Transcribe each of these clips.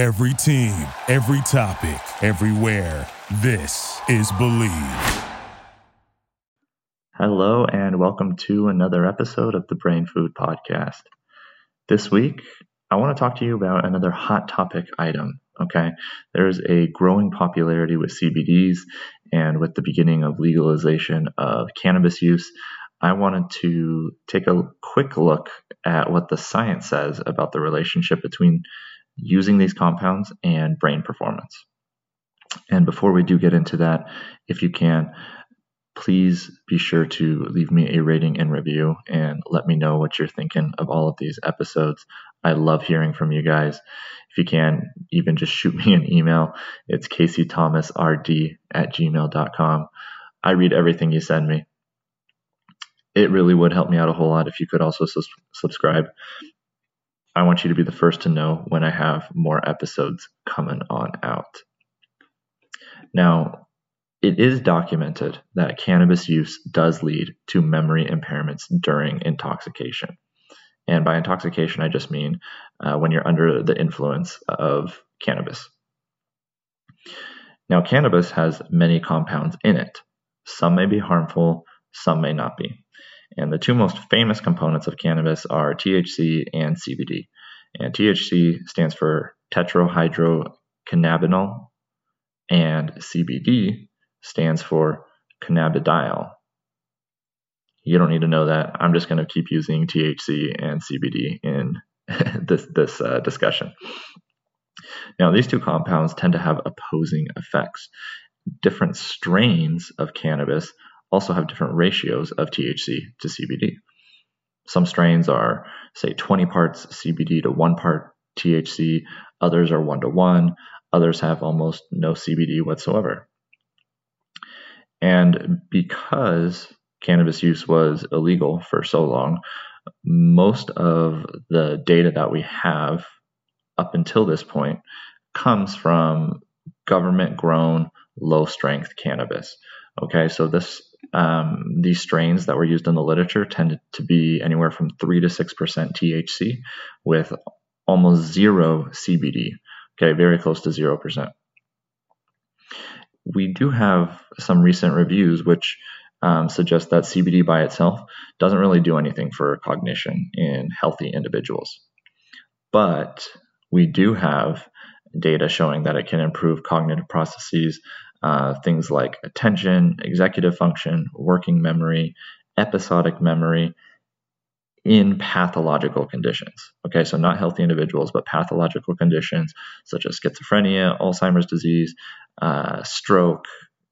Every team, every topic, everywhere. This is Bleav. Hello, and welcome to another episode of the Brain Food Podcast. This week, I want to talk to you about another hot topic item. Okay, there's a growing popularity with CBDs, and with the beginning of legalization of cannabis use, I wanted to take a quick look at what the science says about the relationship between using these compounds and brain performance. And before we do get into that, if you can, please be sure to leave me a rating and review and let me know what you're thinking of all of these episodes. I love hearing from you guys. If you can, even just shoot me an email. It's caseythomasrd at gmail.com. I read everything you send me. It really would help me out a whole lot if you could also su- subscribe. I want you to be the first to know when I have more episodes coming on out. Now, it is documented that cannabis use does lead to memory impairments during intoxication. And by intoxication, I just mean uh, when you're under the influence of cannabis. Now, cannabis has many compounds in it. Some may be harmful, some may not be. And the two most famous components of cannabis are THC and CBD. And THC stands for tetrahydrocannabinol, and CBD stands for cannabidiol. You don't need to know that. I'm just going to keep using THC and CBD in this this uh, discussion. Now, these two compounds tend to have opposing effects. Different strains of cannabis also have different ratios of THC to CBD. Some strains are, say, 20 parts CBD to one part THC, others are one to one, others have almost no CBD whatsoever. And because cannabis use was illegal for so long, most of the data that we have up until this point comes from government grown low strength cannabis. Okay, so this um, these strains that were used in the literature tended to be anywhere from 3 to 6% THC with almost zero CBD. Okay, very close to 0%. We do have some recent reviews which um, suggest that CBD by itself doesn't really do anything for cognition in healthy individuals. But we do have data showing that it can improve cognitive processes uh, things like attention, executive function, working memory, episodic memory in pathological conditions. Okay, so not healthy individuals, but pathological conditions such as schizophrenia, Alzheimer's disease, uh, stroke,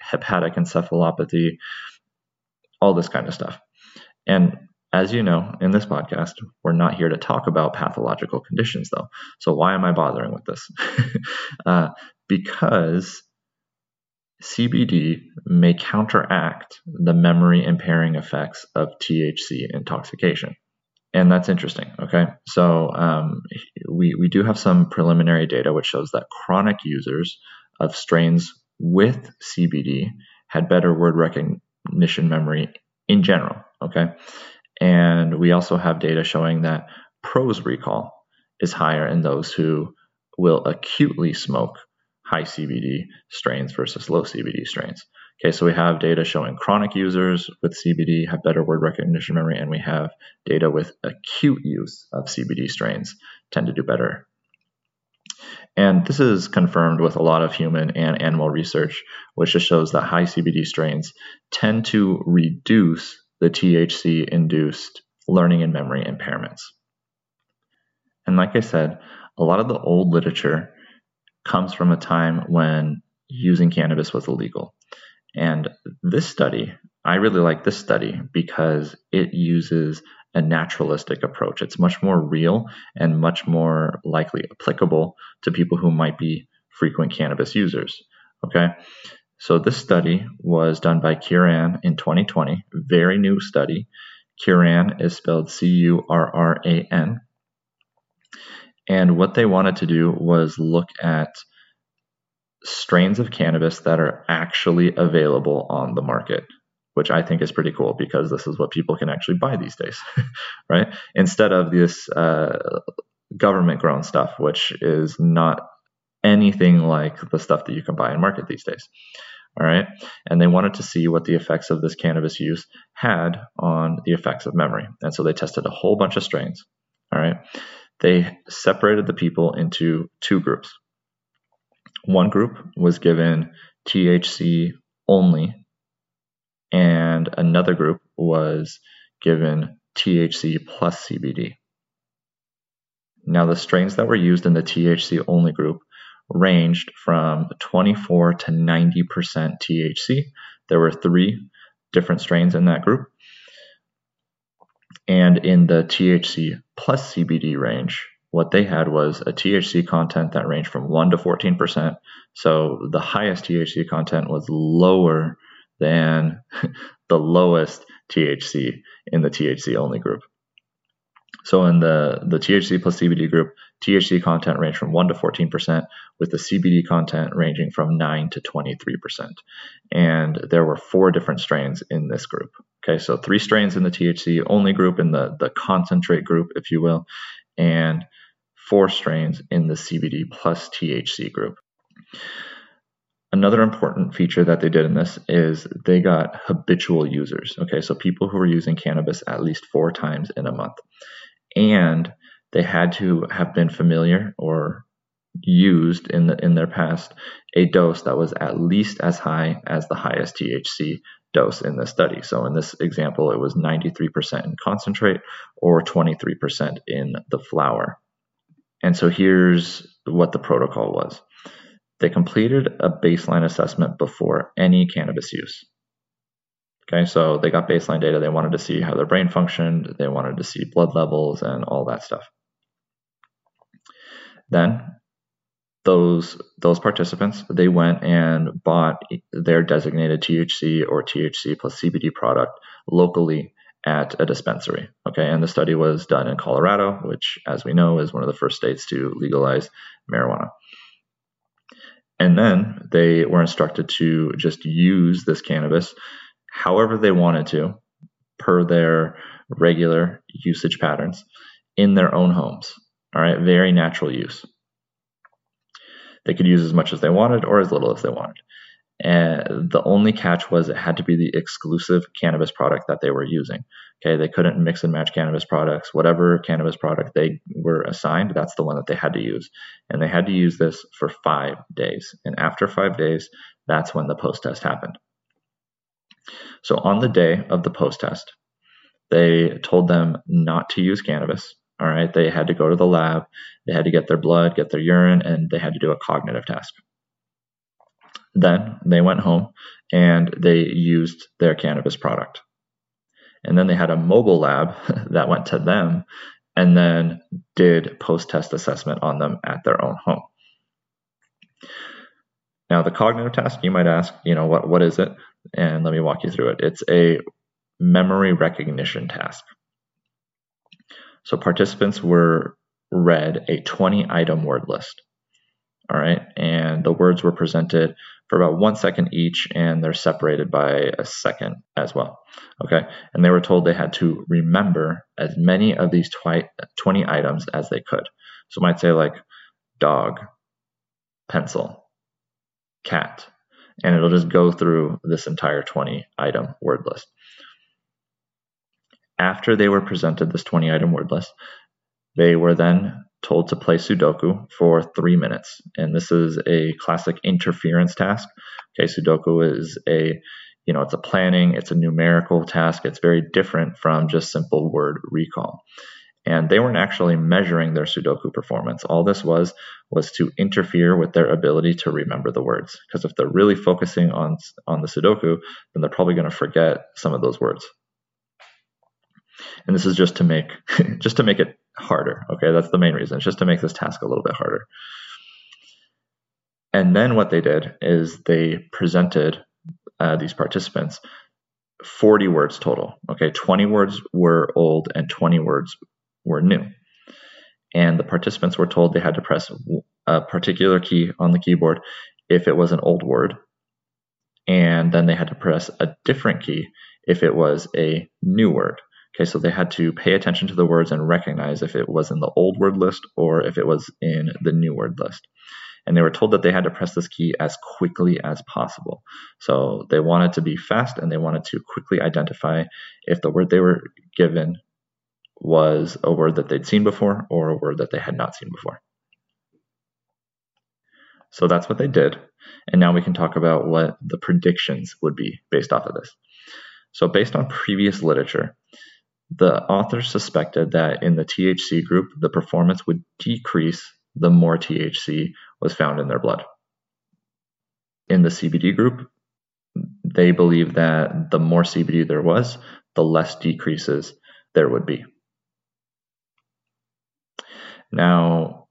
hepatic encephalopathy, all this kind of stuff. And as you know, in this podcast, we're not here to talk about pathological conditions, though. So why am I bothering with this? uh, because CBD may counteract the memory impairing effects of THC intoxication. And that's interesting. Okay. So um, we, we do have some preliminary data which shows that chronic users of strains with CBD had better word recognition memory in general. Okay. And we also have data showing that prose recall is higher in those who will acutely smoke high CBD strains versus low CBD strains. Okay, so we have data showing chronic users with CBD have better word recognition memory, and we have data with acute use of CBD strains tend to do better. And this is confirmed with a lot of human and animal research, which just shows that high CBD strains tend to reduce the THC induced learning and memory impairments. And like I said, a lot of the old literature comes from a time when using cannabis was illegal. And this study, I really like this study because it uses a naturalistic approach. It's much more real and much more likely applicable to people who might be frequent cannabis users. Okay. So this study was done by Curran in 2020, very new study. Curran is spelled C U R R A N. And what they wanted to do was look at strains of cannabis that are actually available on the market, which I think is pretty cool because this is what people can actually buy these days, right? Instead of this uh, government grown stuff, which is not anything like the stuff that you can buy and market these days. All right. And they wanted to see what the effects of this cannabis use had on the effects of memory. And so they tested a whole bunch of strains. All right. They separated the people into two groups. One group was given THC only, and another group was given THC plus CBD. Now, the strains that were used in the THC only group ranged from 24 to 90% THC. There were three different strains in that group. And in the THC plus CBD range, what they had was a THC content that ranged from 1 to 14%. So the highest THC content was lower than the lowest THC in the THC only group. So in the, the THC plus CBD group, THC content ranged from 1 to 14%, with the CBD content ranging from 9 to 23%. And there were four different strains in this group. Okay, so three strains in the THC only group, in the, the concentrate group, if you will, and four strains in the CBD plus THC group. Another important feature that they did in this is they got habitual users. Okay, so people who were using cannabis at least four times in a month. And they had to have been familiar or used in the in their past a dose that was at least as high as the highest THC dose in the study. So in this example, it was 93% in concentrate or 23% in the flower. And so here's what the protocol was. They completed a baseline assessment before any cannabis use. Okay, so they got baseline data. They wanted to see how their brain functioned. They wanted to see blood levels and all that stuff. Then those those participants they went and bought their designated THC or THC plus CBD product locally at a dispensary. Okay, and the study was done in Colorado, which, as we know, is one of the first states to legalize marijuana. And then they were instructed to just use this cannabis however they wanted to, per their regular usage patterns, in their own homes. All right, very natural use. They could use as much as they wanted or as little as they wanted. And the only catch was it had to be the exclusive cannabis product that they were using. Okay, they couldn't mix and match cannabis products. Whatever cannabis product they were assigned, that's the one that they had to use. And they had to use this for five days. And after five days, that's when the post test happened. So on the day of the post test, they told them not to use cannabis. All right, they had to go to the lab, they had to get their blood, get their urine, and they had to do a cognitive task. Then they went home and they used their cannabis product. And then they had a mobile lab that went to them and then did post test assessment on them at their own home. Now, the cognitive task, you might ask, you know, what, what is it? And let me walk you through it. It's a memory recognition task. So participants were read a 20 item word list. All right. And the words were presented for about one second each, and they're separated by a second as well. Okay. And they were told they had to remember as many of these twi- 20 items as they could. So might say like dog, pencil, cat, and it'll just go through this entire 20 item word list. After they were presented this 20 item word list, they were then told to play Sudoku for three minutes. And this is a classic interference task. Okay, Sudoku is a you know, it's a planning, it's a numerical task. It's very different from just simple word recall. And they weren't actually measuring their Sudoku performance. All this was was to interfere with their ability to remember the words. Because if they're really focusing on on the Sudoku, then they're probably going to forget some of those words. And this is just to make just to make it harder. Okay, that's the main reason. It's just to make this task a little bit harder. And then what they did is they presented uh, these participants 40 words total. Okay, 20 words were old and 20 words were new. And the participants were told they had to press a particular key on the keyboard if it was an old word. And then they had to press a different key if it was a new word. Okay, so they had to pay attention to the words and recognize if it was in the old word list or if it was in the new word list. and they were told that they had to press this key as quickly as possible. So they wanted to be fast and they wanted to quickly identify if the word they were given was a word that they'd seen before or a word that they had not seen before. So that's what they did. And now we can talk about what the predictions would be based off of this. So, based on previous literature, the authors suspected that in the THC group, the performance would decrease the more THC was found in their blood. In the CBD group, they believe that the more CBD there was, the less decreases there would be. Now,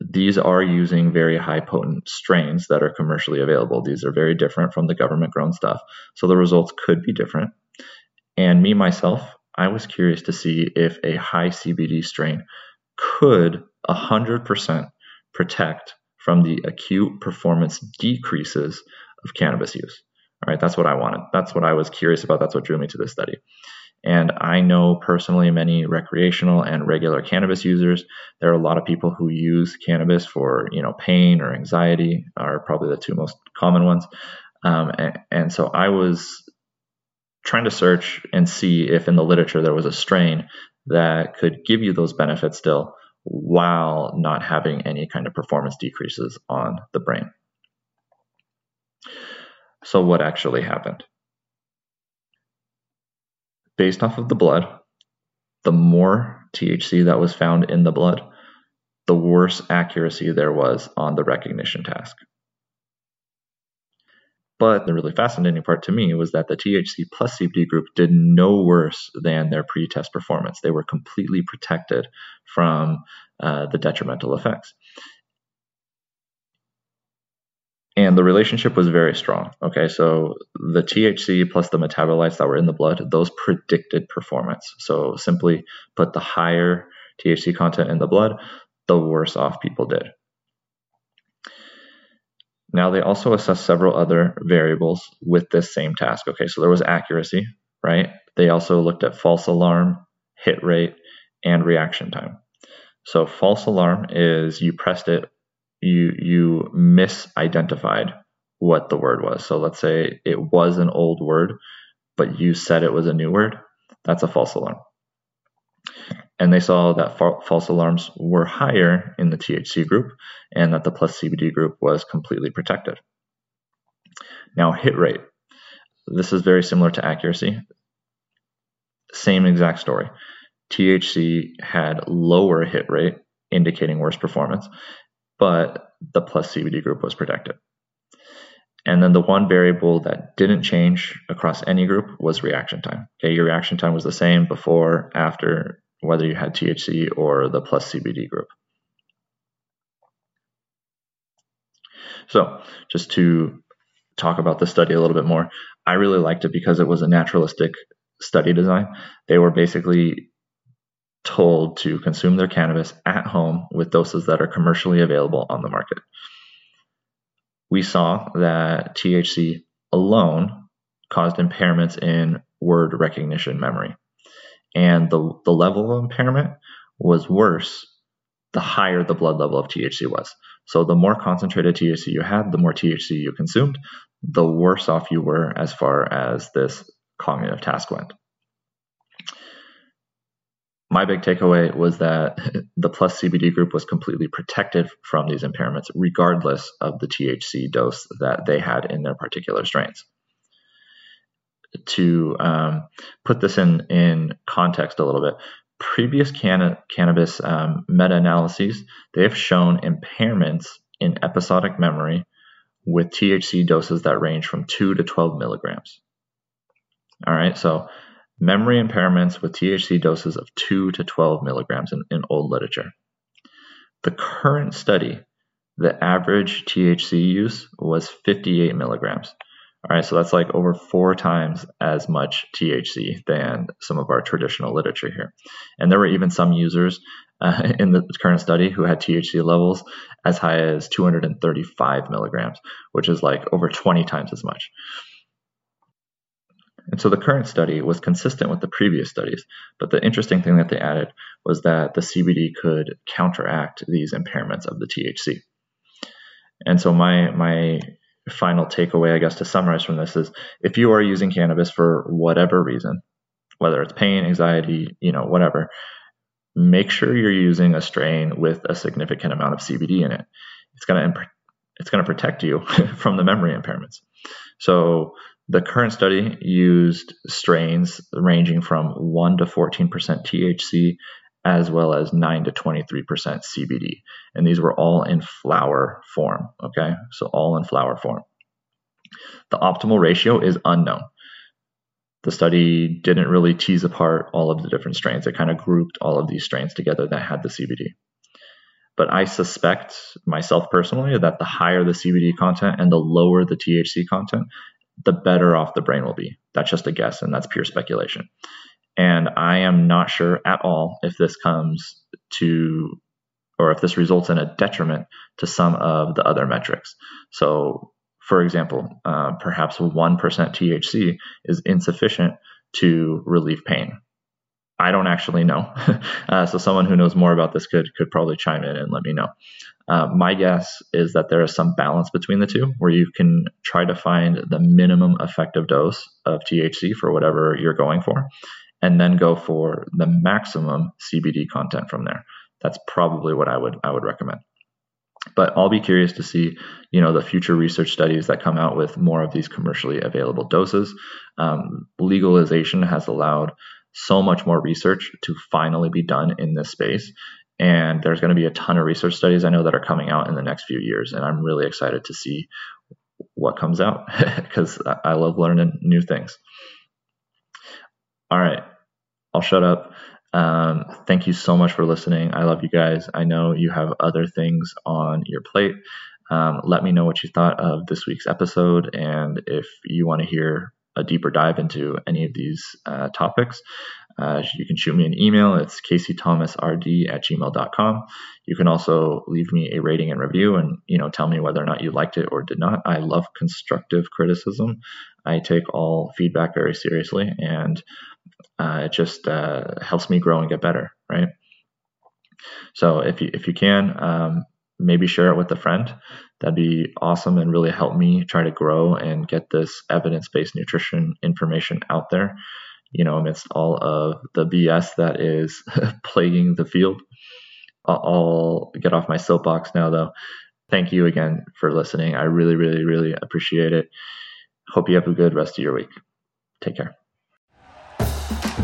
these are using very high potent strains that are commercially available. These are very different from the government grown stuff. So the results could be different. And me, myself, I was curious to see if a high CBD strain could 100% protect from the acute performance decreases of cannabis use. All right, that's what I wanted. That's what I was curious about. That's what drew me to this study. And I know personally many recreational and regular cannabis users. There are a lot of people who use cannabis for, you know, pain or anxiety are probably the two most common ones. Um, and, and so I was trying to search and see if in the literature there was a strain that could give you those benefits still while not having any kind of performance decreases on the brain. So, what actually happened? based off of the blood, the more THC that was found in the blood, the worse accuracy there was on the recognition task. But the really fascinating part to me was that the THC plus CBD group did no worse than their pre test performance. They were completely protected from uh, the detrimental effects and the relationship was very strong. Okay, so the THC plus the metabolites that were in the blood, those predicted performance. So simply put, the higher THC content in the blood, the worse off people did. Now, they also assessed several other variables with this same task. Okay, so there was accuracy, right? They also looked at false alarm, hit rate, and reaction time. So, false alarm is you pressed it you you misidentified what the word was. So let's say it was an old word, but you said it was a new word. That's a false alarm. And they saw that fa- false alarms were higher in the THC group and that the plus CBD group was completely protected. Now, hit rate. This is very similar to accuracy. Same exact story. THC had lower hit rate, indicating worse performance, but the plus CBD group was protected. And then the one variable that didn't change across any group was reaction time. Okay, your reaction time was the same before, after, whether you had THC or the plus CBD group. So, just to talk about the study a little bit more, I really liked it because it was a naturalistic study design. They were basically told to consume their cannabis at home with doses that are commercially available on the market. We saw that THC alone caused impairments in word recognition memory. And the, the level of impairment was worse the higher the blood level of THC was. So the more concentrated THC you had, the more THC you consumed, the worse off you were as far as this cognitive task went my big takeaway was that the plus CBD group was completely protected from these impairments, regardless of the THC dose that they had in their particular strains. To um, put this in, in context a little bit, previous canna- cannabis um, meta analyses they have shown impairments in episodic memory with THC doses that range from 2 to 12 milligrams. All right, so memory impairments with THC doses of 2 to 12 milligrams in, in old literature. The current study, the average THC use was 58 milligrams. All right, so that's like over four times as much THC than some of our traditional literature here. And there were even some users uh, in the current study who had THC levels as high as 235 milligrams, which is like over 20 times as much. And so the current study was consistent with the previous studies, but the interesting thing that they added was that the CBD could counteract these impairments of the THC. And so my my final takeaway, I guess, to summarize from this is if you are using cannabis for whatever reason, whether it's pain, anxiety, you know, whatever, make sure you're using a strain with a significant amount of CBD in it. It's going to it's going to protect you from the memory impairments. So the current study used strains ranging from 1 to 14% THC as well as 9 to 23% CBD. And these were all in flower form. Okay. So all in flower form. The optimal ratio is unknown. The study didn't really tease apart all of the different strains. It kind of grouped all of these strains together that had the CBD. But I suspect myself personally that the higher the CBD content and the lower the THC content, the better off the brain will be. That's just a guess and that's pure speculation. And I am not sure at all if this comes to or if this results in a detriment to some of the other metrics. So, for example, uh, perhaps 1% THC is insufficient to relieve pain. I don't actually know. uh, so someone who knows more about this could could probably chime in and let me know. Uh, my guess is that there is some balance between the two, where you can try to find the minimum effective dose of THC for whatever you're going for, and then go for the maximum CBD content from there. That's probably what I would I would recommend. But I'll be curious to see, you know, the future research studies that come out with more of these commercially available doses. Um, legalization has allowed so much more research to finally be done in this space. And there's going to be a ton of research studies I know that are coming out in the next few years. And I'm really excited to see what comes out because I love learning new things. All right, I'll shut up. Um, thank you so much for listening. I love you guys. I know you have other things on your plate. Um, let me know what you thought of this week's episode. And if you want to hear a deeper dive into any of these uh, topics, uh, you can shoot me an email. It's caseythomasrd at gmail.com. You can also leave me a rating and review and, you know, tell me whether or not you liked it or did not. I love constructive criticism. I take all feedback very seriously and uh, it just uh, helps me grow and get better, right? So if you, if you can, um, maybe share it with a friend. That'd be awesome and really help me try to grow and get this evidence based nutrition information out there, you know, amidst all of the BS that is plaguing the field. I'll get off my soapbox now, though. Thank you again for listening. I really, really, really appreciate it. Hope you have a good rest of your week. Take care.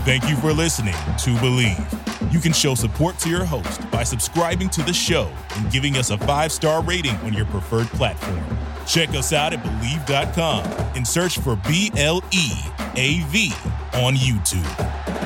Thank you for listening to Bleav. You can show support to your host by subscribing to the show and giving us a five star rating on your preferred platform. Check us out at Bleav.com and search for B L E A V on YouTube.